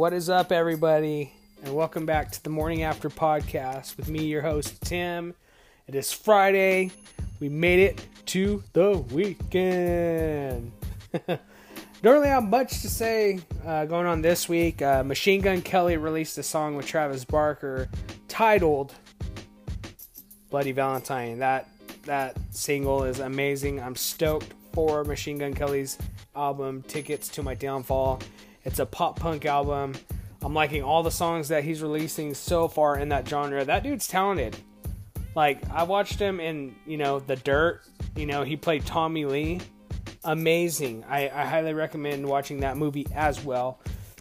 What is up, everybody? And welcome back to the Morning After podcast with me, your host, Tim. It is Friday. We made it to the weekend. Don't really have much to say uh, going on this week. Uh, Machine Gun Kelly released a song with Travis Barker titled Bloody Valentine. That that single is amazing. I'm stoked for Machine Gun Kelly's album Tickets to My Downfall. It's a pop punk album. I'm liking all the songs that he's releasing so far in that genre. That dude's talented. Like I watched him in, you know, The Dirt. You know, he played Tommy Lee. Amazing. I, I highly recommend watching that movie as well.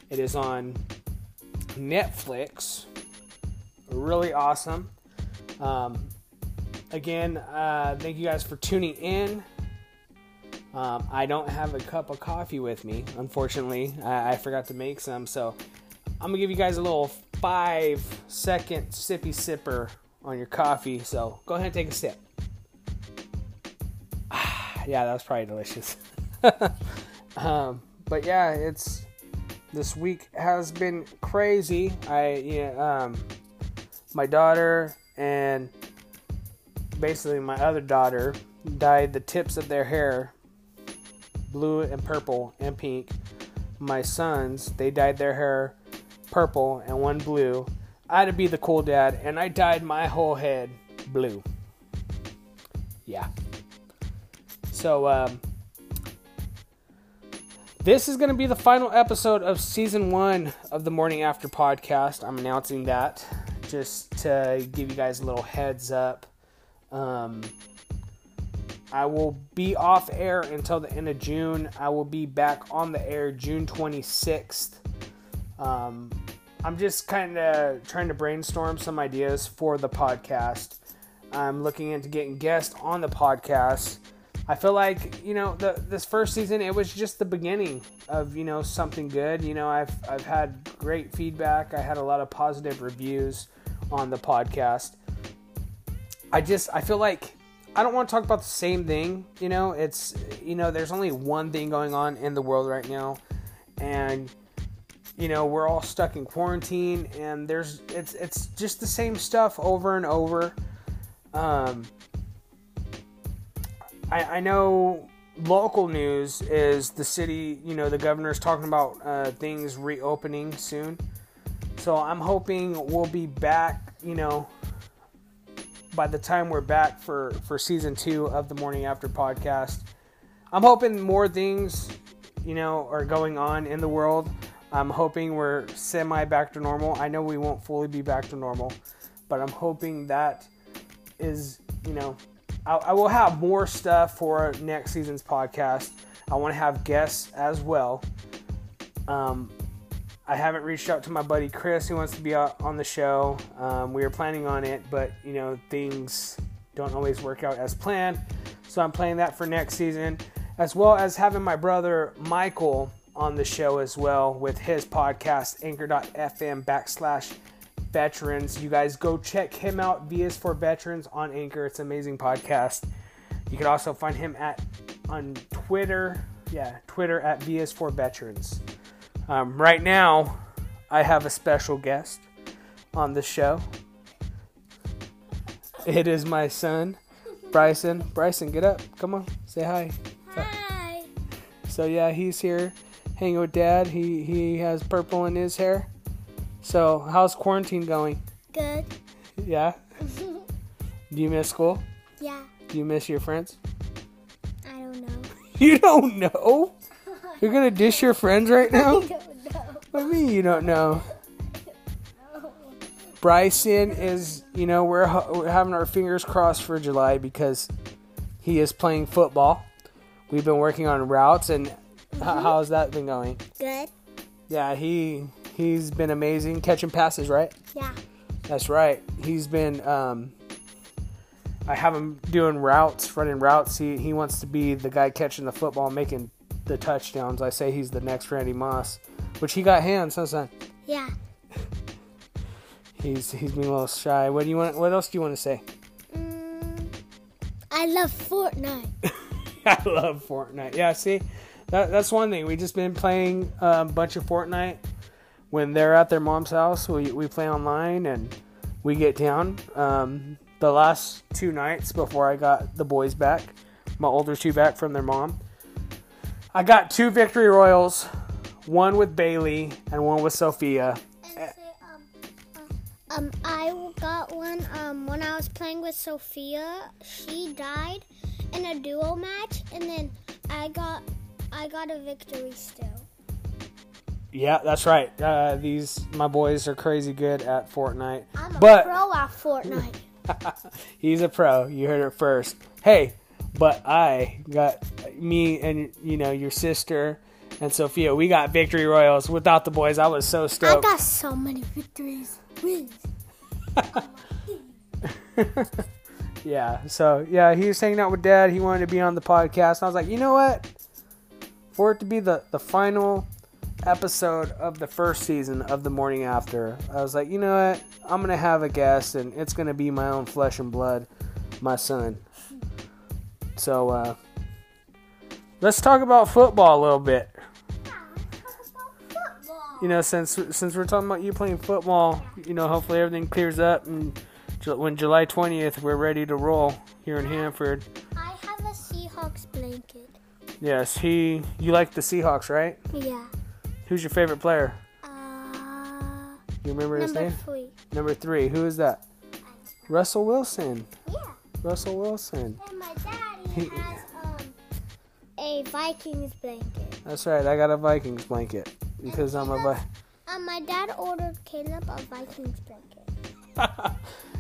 It is on Netflix. Really awesome. Um, again, uh, thank you guys for tuning in. Um, I don't have a cup of coffee with me, unfortunately. I, I forgot to make some, so I'm gonna give you guys a little five second sippy sipper on your coffee. So go ahead and take a sip. yeah, that was probably delicious. um, but yeah, it's this week has been crazy. I yeah, um, my daughter and basically my other daughter dyed the tips of their hair blue and purple and pink. My sons, they dyed their hair purple and one blue. I had to be the cool dad, and I dyed my whole head blue. Yeah. So, um, this is going to be the final episode of season one of the Morning After podcast. I'm announcing that just to give you guys a little heads up. Um, I will be off air until the end of June. I will be back on the air June 26th. Um, I'm just kind of trying to brainstorm some ideas for the podcast. I'm looking into getting guests on the podcast. I feel like you know the this first season it was just the beginning of you know something good. You know I've I've had great feedback. I had a lot of positive reviews on the podcast. I just I feel like I don't want to talk about the same thing. You know, it's you know, there's only one thing going on in the world right now, and you know, we're all stuck in quarantine, and there's it's it's just the same stuff over and over. Um, I, I know local news is the city. You know, the governor's talking about uh, things reopening soon, so I'm hoping we'll be back. You know, by the time we're back for for season two of the morning after podcast. I'm hoping more things you know are going on in the world. I'm hoping we're semi back to normal. I know we won't fully be back to normal but i'm hoping that is you know i, I will have more stuff for next season's podcast. I want to have guests as well. Um, I haven't reached out to my buddy Chris who wants to be on the show. Um, we were planning on it, but you know things don't always work out as planned. So I'm playing that for next season, as well as having my brother Michael on the show as well with his podcast Anchor.fm backslash veterans. You guys go check him out. V is for veterans on Anchor. It's an amazing podcast. You can also find him at on Twitter. Yeah, Twitter at V is for veterans. Um, right now, I have a special guest on the show. It is my son, Bryson. Bryson, get up. Come on, say hi. Hi. So yeah, he's here hanging with Dad. He he has purple in his hair. So how's quarantine going? Good. Yeah. Do you miss school? Yeah. Do you miss your friends? I don't know. You don't know? You're gonna dish your friends right now? I don't know. What do you mean you don't know? Bryson is, you know, we're, we're having our fingers crossed for July because he is playing football. We've been working on routes, and h- how's that been going? Good. Yeah, he he's been amazing catching passes, right? Yeah. That's right. He's been. Um, I have him doing routes, running routes. He he wants to be the guy catching the football, making the touchdowns. I say he's the next Randy Moss, which he got hands, huh, son? Yeah. He's he's being a little shy. What do you want? What else do you want to say? Mm, I love Fortnite. I love Fortnite. Yeah, see, that, that's one thing. We just been playing a bunch of Fortnite. when they're at their mom's house, we, we play online and we get down. Um, the last two nights before I got the boys back, my older two back from their mom, I got two victory royales, one with Bailey and one with Sophia. And um, um, I got one um, when I was playing with Sophia. She died in a duo match, and then I got I got a victory still. Yeah, that's right. Uh, these my boys are crazy good at Fortnite, I'm a but pro at Fortnite. he's a pro. You heard it first. Hey, but I got me and you know your sister and Sophia. We got victory royales without the boys. I was so stoked. I got so many victories, wins. yeah. So yeah, he was hanging out with Dad. He wanted to be on the podcast. I was like, you know what? For it to be the the final episode of the first season of the morning after, I was like, you know what? I'm gonna have a guest, and it's gonna be my own flesh and blood, my son. So uh, let's talk about football a little bit. You know, since since we're talking about you playing football, you know, hopefully everything clears up, and when July 20th we're ready to roll here in Hanford. I have a Seahawks blanket. Yes, he. You like the Seahawks, right? Yeah. Who's your favorite player? Uh, You remember his number name? three. Number three. Who is that? Russell Wilson. Yeah. Russell Wilson. And my daddy He- has um a Vikings blanket. That's right. I got a Vikings blanket because I'm a Vi- Um, my dad ordered Caleb a Vikings blanket.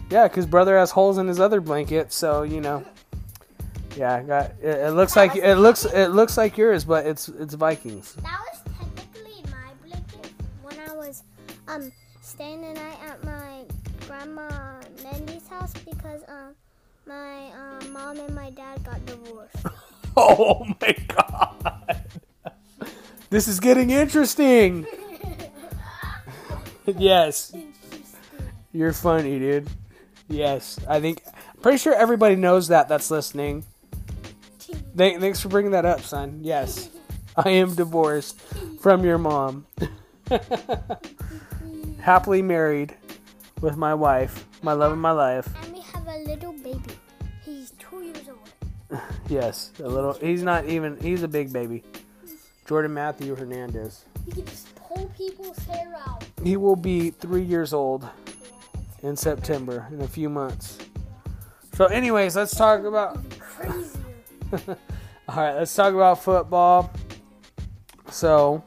yeah, because brother has holes in his other blanket, so you know. Yeah, I got. It, it looks like it looks it looks like yours, but it's it's Vikings. That was technically my blanket when I was um staying the night at my grandma Mandy's house because um my um, mom and my dad got divorced. Oh my god. This is getting interesting. yes. You're funny, dude. Yes. I think pretty sure everybody knows that that's listening. Thank, thanks for bringing that up, son. Yes. I am divorced from your mom. Happily married with my wife, my love of my life. and we have a little baby. Yes, a little. He's not even. He's a big baby. Jordan Matthew Hernandez. You can just pull people's hair out. He will be three years old in September, in a few months. So, anyways, let's talk about. Crazy. All right, let's talk about football. So,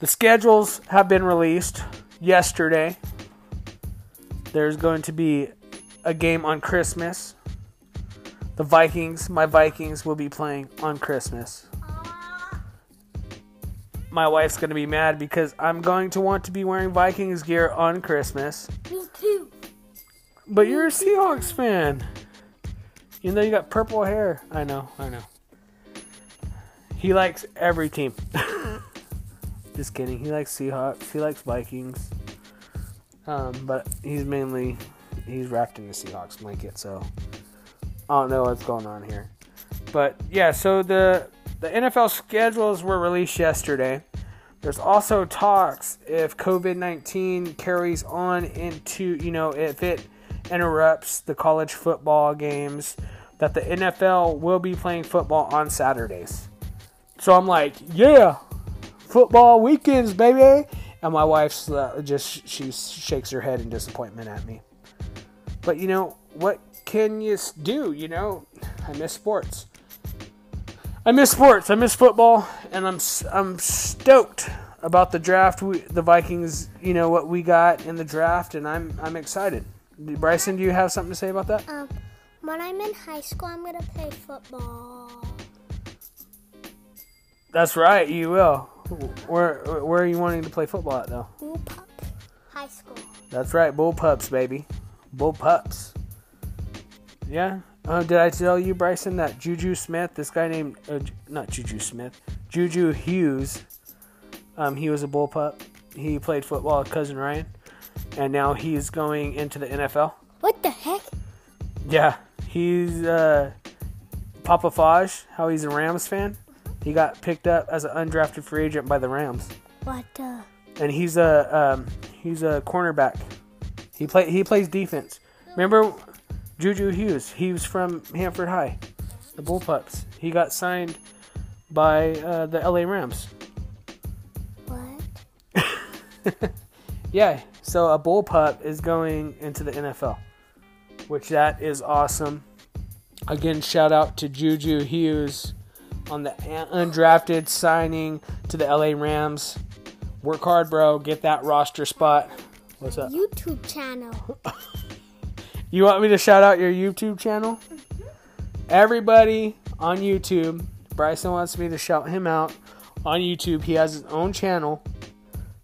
the schedules have been released yesterday. There's going to be a game on Christmas. The Vikings, my Vikings, will be playing on Christmas. My wife's going to be mad because I'm going to want to be wearing Vikings gear on Christmas. Me too. But you're a Seahawks fan. Even though you got purple hair. I know, I know. He likes every team. Just kidding. He likes Seahawks. He likes Vikings. Um, but he's mainly he's wrapped in the Seahawks blanket, so I don't know what's going on here. But yeah, so the the NFL schedules were released yesterday. There's also talks if COVID 19 carries on into, you know, if it interrupts the college football games, that the NFL will be playing football on Saturdays. So I'm like, yeah, football weekends, baby. And my wife's uh, just, she shakes her head in disappointment at me. But, you know, what can you do? You know, I miss sports. I miss sports. I miss football, and I'm I'm stoked about the draft. We, the Vikings, you know what we got in the draft, and I'm I'm excited. Bryson, do you have something to say about that? Um, when I'm in high school, I'm gonna play football. That's right, you will. Where where are you wanting to play football at though? Blue Pup High School. That's right, bull pups, baby, bull pups. Yeah. Uh, did I tell you, Bryson, that Juju Smith, this guy named uh, not Juju Smith, Juju Hughes, um, he was a bull pup. He played football with cousin Ryan, and now he's going into the NFL. What the heck? Yeah, he's uh, Papa Faj. How he's a Rams fan. He got picked up as an undrafted free agent by the Rams. What the? and he's a um, he's a cornerback. He play he plays defense. Remember Juju Hughes? He was from Hanford High, the Bullpups. He got signed by uh, the LA Rams. What? Yeah, so a bullpup is going into the NFL, which that is awesome. Again, shout out to Juju Hughes on the undrafted signing to the LA Rams. Work hard, bro. Get that roster spot. What's up? YouTube channel. You want me to shout out your YouTube channel? Everybody on YouTube, Bryson wants me to shout him out on YouTube. He has his own channel.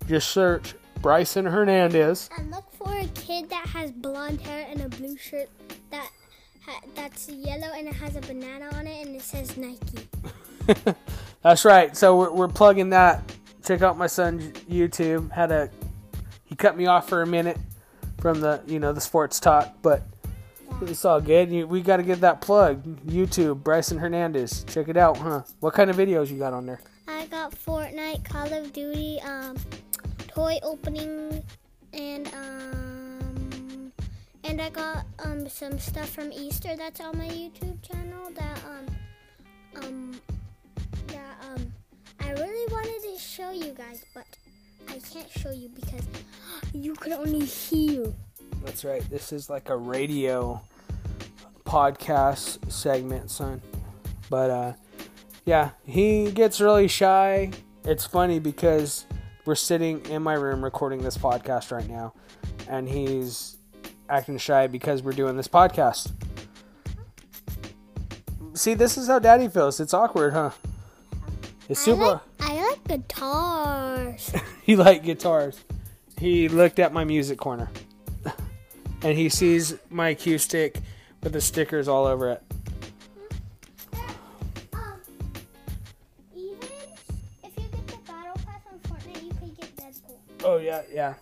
Just search Bryson Hernandez. And look for a kid that has blonde hair and a blue shirt that ha- that's yellow and it has a banana on it and it says Nike. That's right. So we're, we're plugging that. Check out my son's YouTube. Had a he cut me off for a minute from the you know the sports talk, but it's all good. We got to get that plug. YouTube, Bryson Hernandez. Check it out, huh? What kind of videos you got on there? I got Fortnite, Call of Duty, um, toy opening, and um, and I got um some stuff from Easter that's on my YouTube channel that um um that um I really wanted to show you guys, but I can't show you because you can only hear. That's right. This is like a radio podcast segment, son. But uh yeah, he gets really shy. It's funny because we're sitting in my room recording this podcast right now and he's acting shy because we're doing this podcast. See, this is how daddy feels. It's awkward, huh? It's I super like, I like guitars. he liked guitars. He looked at my music corner. and he sees my acoustic with the stickers all over it. Even if you get the battle pass on Fortnite, you can get Deadpool. Oh yeah, yeah.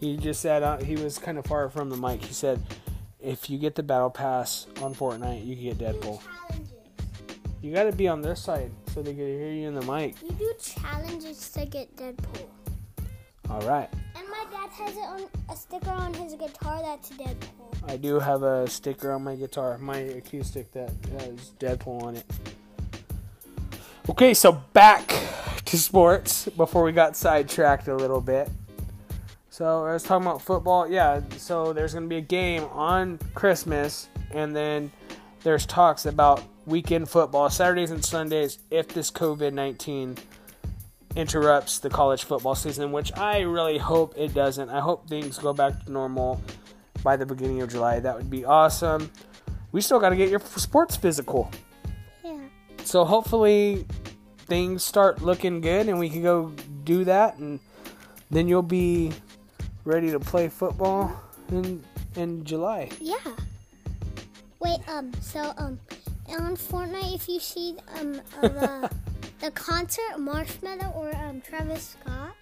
He just said uh, he was kind of far from the mic. He said, "If you get the battle pass on Fortnite, you can get Deadpool. You got to be on their side so they can hear you in the mic." You do challenges to get Deadpool. All right, And my dad has it on a sticker on his guitar that's Deadpool. I do have a sticker on my guitar, my acoustic that has Deadpool on it. Okay, so back to sports before we got sidetracked a little bit. So I was talking about football. Yeah, so there's going to be a game on Christmas, and then there's talks about weekend football, Saturdays and Sundays, if this COVID 19 interrupts the college football season, which I really hope it doesn't. I hope things go back to normal by the beginning of July. That would be awesome. We still got to get your sports physical. Yeah. So hopefully things start looking good and we can go do that and then you'll be ready to play football in in July. Yeah. Wait, um, so, um, on Fortnite, if you see, um, uh, the, the concert, Marshmello or, um, Travis Scott,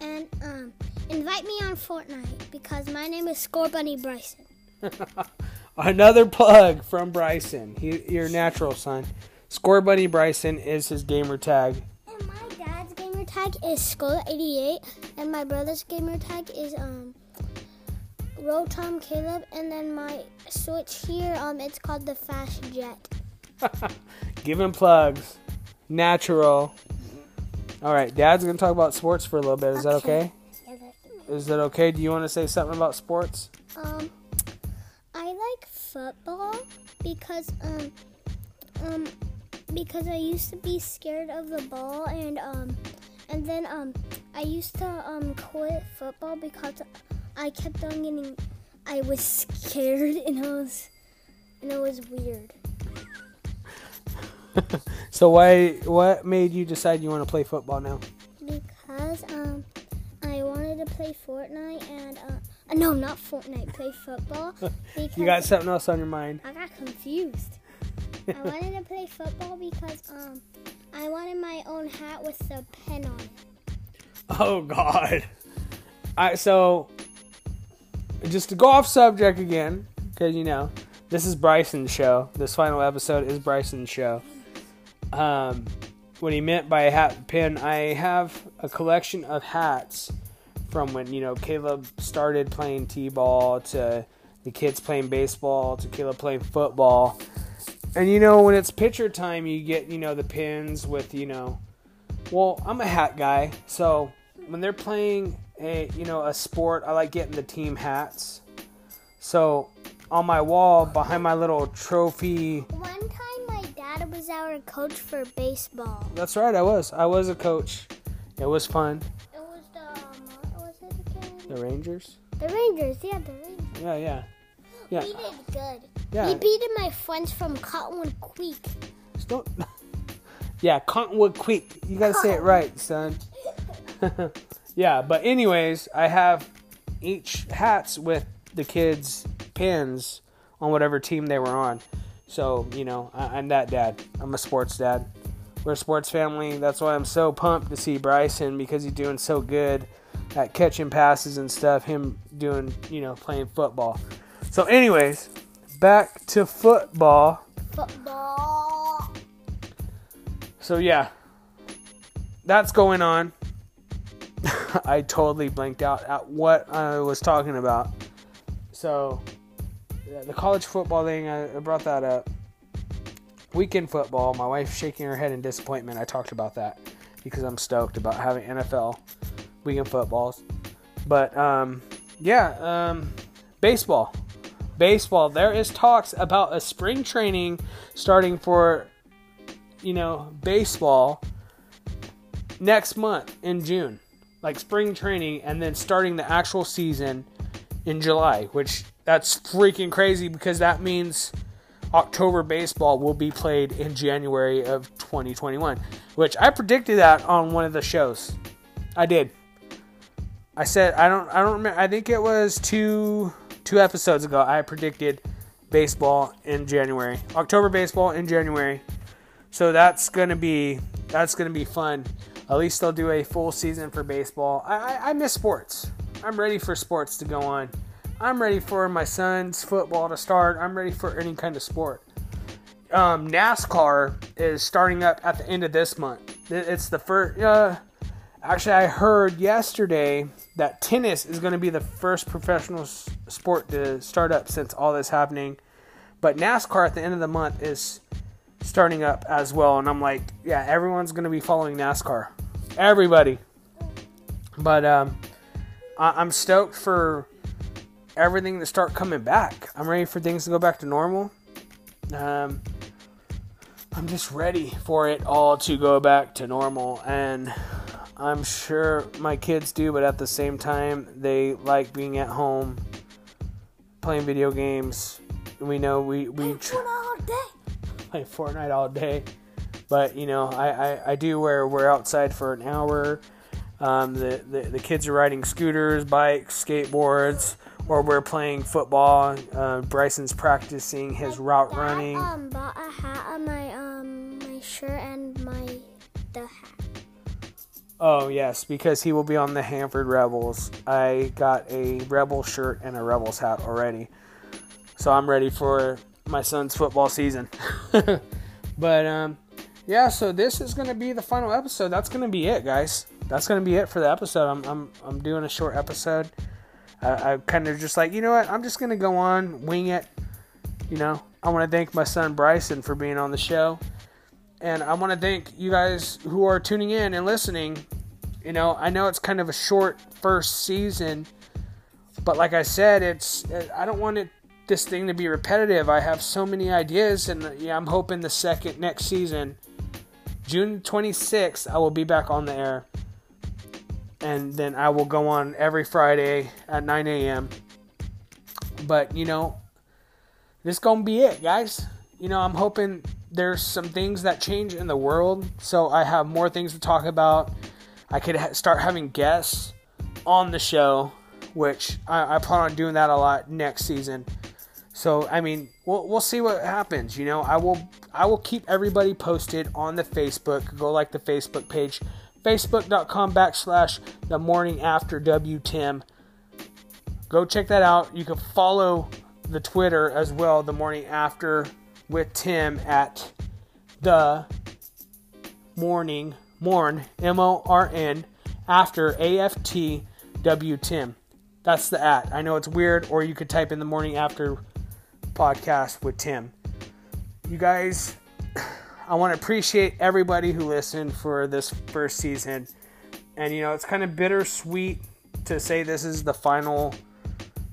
and, um, invite me on Fortnite because my name is Score Bunny Bryson. Another plug from Bryson. He, your natural son. Score Bunny Bryson is his gamer tag. And my dad's gamer tag is Skull88, and my brother's gamer tag is, um, Rotom Caleb, and then my Switch here, um, it's called the Fast Jet. Give him plugs. Natural. All right, Dad's gonna talk about sports for a little bit. Is that okay? Is that okay? Do you want to say something about sports? Um, I like football because um um because I used to be scared of the ball and um and then um I used to um quit football because I kept on getting I was scared and it was and it was weird. So why? What made you decide you want to play football now? Because um I wanted to play Fortnite and uh no not Fortnite play football You got something else on your mind? I got confused. I wanted to play football because um I wanted my own hat with the pen on it. Oh God. I so just to go off subject again, because you know this is Bryson's show. This final episode is Bryson's show. Um, what he meant by a hat pin. I have a collection of hats from when you know Caleb started playing t-ball to the kids playing baseball to Caleb playing football. And you know when it's pitcher time, you get you know the pins with you know. Well, I'm a hat guy, so when they're playing a you know a sport, I like getting the team hats. So on my wall behind my little trophy. One time, was our coach for baseball. That's right, I was. I was a coach. It was fun. It was the um, what was it again? The Rangers. The Rangers. Yeah, the Rangers. Yeah, yeah, yeah. We did good. Yeah. We beat my friends from Cottonwood Creek. Don't. yeah, Cottonwood Creek. You gotta say it right, son. yeah, but anyways, I have each hats with the kids' pins on whatever team they were on. So you know, I, I'm that dad. I'm a sports dad. We're a sports family. That's why I'm so pumped to see Bryson because he's doing so good at catching passes and stuff. Him doing, you know, playing football. So, anyways, back to football. Football. So yeah, that's going on. I totally blanked out at what I was talking about. So the college football thing, I, I brought that up. Weekend football. My wife shaking her head in disappointment. I talked about that because I'm stoked about having NFL weekend footballs. But um, yeah, um, baseball. Baseball. There is talks about a spring training starting for you know, baseball next month in June, like spring training, and then starting the actual season in July, which that's freaking crazy because that means October baseball will be played in January of 2021, which I predicted that on one of the shows. I did. I said I don't I don't remember I think it was two two episodes ago I predicted baseball in January. October baseball in January. So that's gonna be that's gonna be fun. At least they'll do a full season for baseball. I, I, I miss sports. I'm ready for sports to go on. I'm ready for my son's football to start. I'm ready for any kind of sport. Um, NASCAR is starting up at the end of this month. It's the first. Uh, actually, I heard yesterday that tennis is going to be the first professional s- sport to start up since all this happening. But NASCAR at the end of the month is starting up as well, and I'm like, yeah, everyone's going to be following NASCAR. Everybody. But um, I- I'm stoked for everything to start coming back. I'm ready for things to go back to normal. Um, I'm just ready for it all to go back to normal, and I'm sure my kids do, but at the same time, they like being at home, playing video games. We know we we tr- play Fortnite all day, but you know I I, I do where we're outside for an hour. Um, the, the the kids are riding scooters, bikes, skateboards, or we're playing football. Uh, Bryson's practicing his route running. I um bought a hat on my um my shirt and my the hat. Oh yes, because he will be on the Hanford Rebels. I got a Rebel shirt and a Rebels hat already, so I'm ready for my son's football season. but um, yeah, so this is gonna be the final episode. That's gonna be it, guys. That's gonna be it for the episode. I'm I'm I'm doing a short episode. I, I kind of just like you know what? I'm just gonna go on wing it. You know, I want to thank my son Bryson for being on the show. And I want to thank you guys who are tuning in and listening. You know, I know it's kind of a short first season, but like I said, it's I don't want it this thing to be repetitive. I have so many ideas, and yeah, I'm hoping the second next season, June 26th, I will be back on the air, and then I will go on every Friday at 9 a.m. But you know, this gonna be it, guys. You know, I'm hoping there's some things that change in the world, so I have more things to talk about. I could ha- start having guests on the show, which I, I plan on doing that a lot next season. So I mean, we'll we'll see what happens. You know, I will I will keep everybody posted on the Facebook. Go like the Facebook page, facebook.com backslash the morning after W Tim. Go check that out. You can follow the Twitter as well, the morning after with Tim at the morning, morn, M O R N, after A F T W Tim. That's the at. I know it's weird, or you could type in the morning after podcast with Tim. You guys, I want to appreciate everybody who listened for this first season. And, you know, it's kind of bittersweet to say this is the final,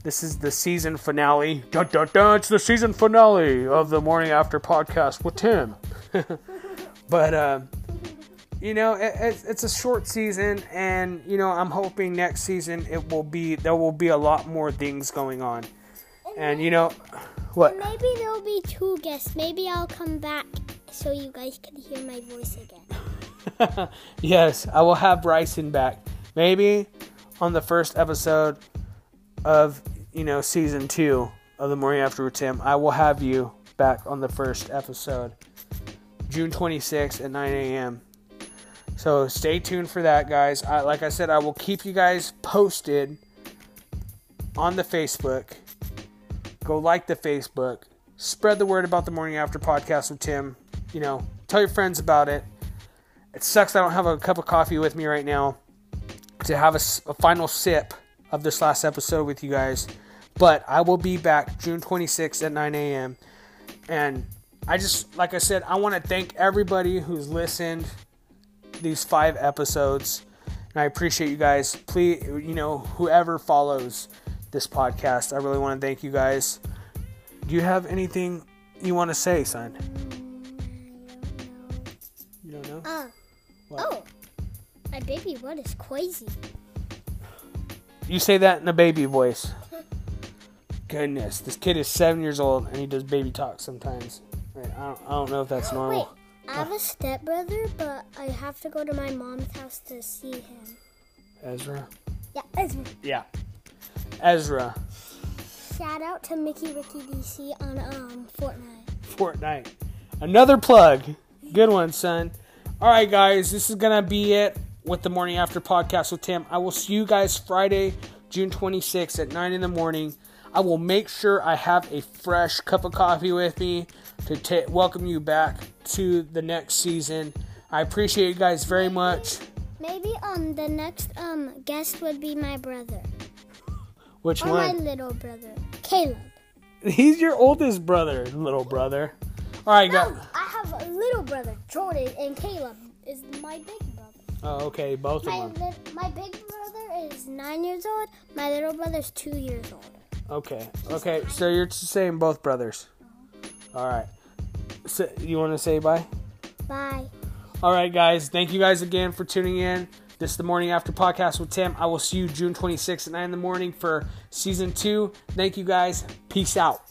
this is the season finale. Dun, dun, dun, it's the season finale of the Morning After podcast with Tim. but, uh, you know, it, it, it's a short season, and, you know, I'm hoping next season it will be, there will be a lot more things going on. And, you know, what? Maybe there'll be two guests. Maybe I'll come back so you guys can hear my voice again. yes, I will have Bryson back. Maybe on the first episode of, you know, season two of The Morning After with Tim, I will have you back on the first episode, June 26th at 9 a.m. So stay tuned for that, guys. I, like I said, I will keep you guys posted on the Facebook Go like the Facebook. Spread the word about the Morning After podcast with Tim. You know, tell your friends about it. It sucks I don't have a cup of coffee with me right now to have a, a final sip of this last episode with you guys. But I will be back June 26th at 9 a.m. And I just, like I said, I want to thank everybody who's listened these five episodes. And I appreciate you guys. Please, you know, whoever follows this podcast. I really want to thank you guys. Do you have anything you want to say, son? Oh, my baby what is crazy. You say that in a baby voice. Goodness, this kid is seven years old and he does baby talk sometimes. I don't, I don't know if that's normal. Wait, I have a stepbrother, but I have to go to my mom's house to see him. Ezra? Yeah, Ezra. Yeah. Ezra. Shout out to Mickey Ricky DC on um Fortnite. Fortnite. Another plug. Good one, son. All right, guys, this is gonna be it with the morning after podcast with Tim. I will see you guys Friday, June 26th at 9 in the morning. I will make sure I have a fresh cup of coffee with me to t- welcome you back to the next season. I appreciate you guys very much. Maybe um the next um guest would be my brother. Which or one? my little brother, Caleb. He's your oldest brother, little brother. All right, No, guys. Brother, Jordan, and Caleb is my big brother. Oh, okay, both My of them. li- my big brother is nine years old. My little brother's two years old. Okay, okay. So you're saying both brothers. Uh-huh. All right. So you want to say bye? Bye. All right, guys. Thank you guys again for tuning in. This is the morning after podcast with Tim. I will see you June 26th at 9 in the morning for season two. Thank you guys. Peace out.